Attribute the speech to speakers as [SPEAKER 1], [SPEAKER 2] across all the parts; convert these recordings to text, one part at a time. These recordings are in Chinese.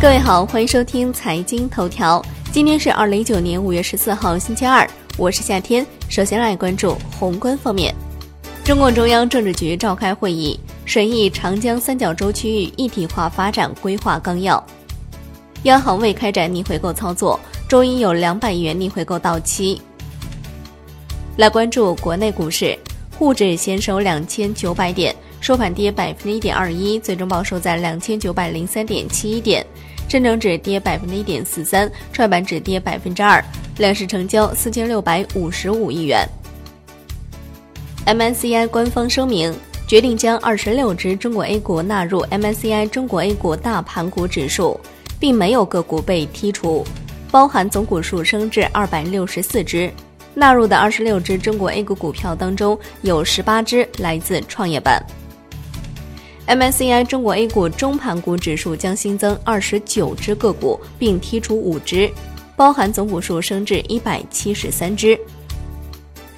[SPEAKER 1] 各位好，欢迎收听财经头条。今天是二零一九年五月十四号，星期二，我是夏天。首先来关注宏观方面，中共中央政治局召开会议，审议长江三角洲区域一体化发展规划纲要。央行未开展逆回购操作，周一有两百亿元逆回购到期。来关注国内股市，沪指先收两千九百点，收盘跌百分之一点二一，最终报收在两千九百零三点七一点。深成指跌百分之一点四三，创业板指跌百分之二，两市成交四千六百五十五亿元。MSCI 官方声明，决定将二十六只中国 A 股纳入 MSCI 中国 A 股大盘股指数，并没有个股被剔除，包含总股数升至二百六十四只。纳入的二十六只中国 A 股股票当中，有十八只来自创业板。MSCI 中国 A 股中盘股指数将新增二十九只个股，并剔除五只，包含总股数升至一百七十三只。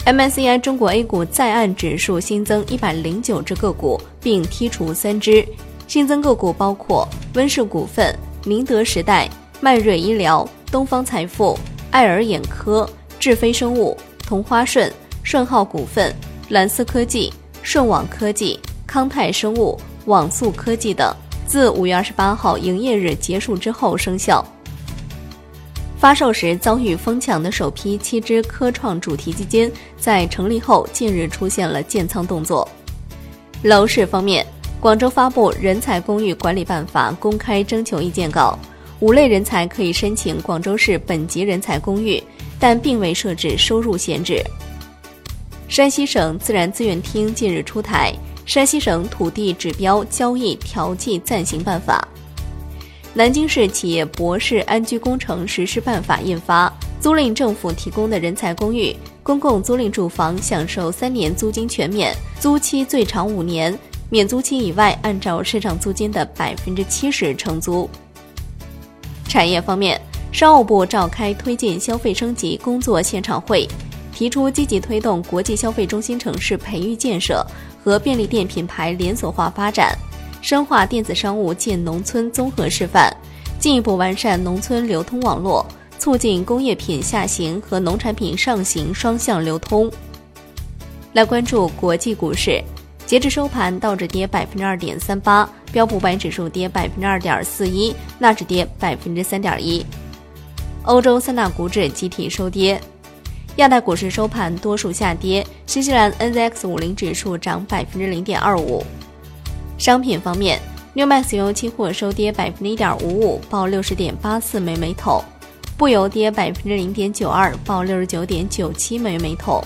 [SPEAKER 1] MSCI 中国 A 股在岸指数新增一百零九只个股，并剔除三只。新增个股包括温氏股份、宁德时代、迈瑞医疗、东方财富、爱尔眼科、智飞生物、同花顺、顺浩股份、蓝思科技、顺网科技、康泰生物。网速科技等，自五月二十八号营业日结束之后生效。发售时遭遇疯抢的首批七只科创主题基金，在成立后近日出现了建仓动作。楼市方面，广州发布《人才公寓管理办法》公开征求意见稿，五类人才可以申请广州市本级人才公寓，但并未设置收入限制。山西省自然资源厅近日出台。山西省土地指标交易调剂暂行办法，南京市企业博士安居工程实施办法印发，租赁政府提供的人才公寓、公共租赁住房享受三年租金全免，租期最长五年，免租期以外按照市场租金的百分之七十承租。产业方面，商务部召开推进消费升级工作现场会。提出积极推动国际消费中心城市培育建设和便利店品牌连锁化发展，深化电子商务建农村综合示范，进一步完善农村流通网络，促进工业品下行和农产品上行双向流通。来关注国际股市，截至收盘，道指跌百分之二点三八，标普百指数跌百分之二点四一，纳指跌百分之三点一，欧洲三大股指集体收跌。亚太股市收盘多数下跌，新西兰 NZX 五零指数涨百分之零点二五。商品方面，New Max 油期货收跌百分之一点五五，报六十点八四美每桶；布油跌百分之零点九二，报六十九点九七美元每桶。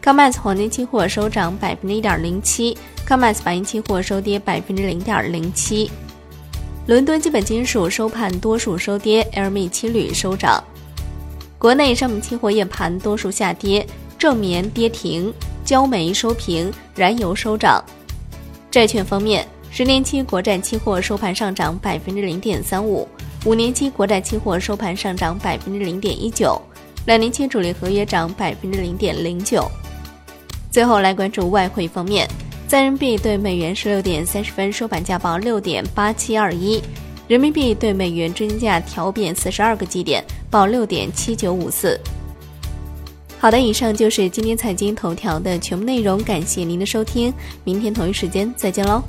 [SPEAKER 1] COMEX 黄金期货收涨百分之一点零七，COMEX 白银期货收跌百分之零点零七。伦敦基本金属收盘多数收跌，LME 期铝收涨。国内商品期货夜盘多数下跌，正棉跌停，焦煤收平，燃油收涨。债券方面，十年期国债期货收盘上涨百分之零点三五，五年期国债期货收盘上涨百分之零点一九，两年期主力合约涨百分之零点零九。最后来关注外汇方面，在人民币对美元十六点三十分收盘价报六点八七二一。人民币对美元中间价调变四十二个基点，报六点七九五四。好的，以上就是今天财经头条的全部内容，感谢您的收听，明天同一时间再见喽。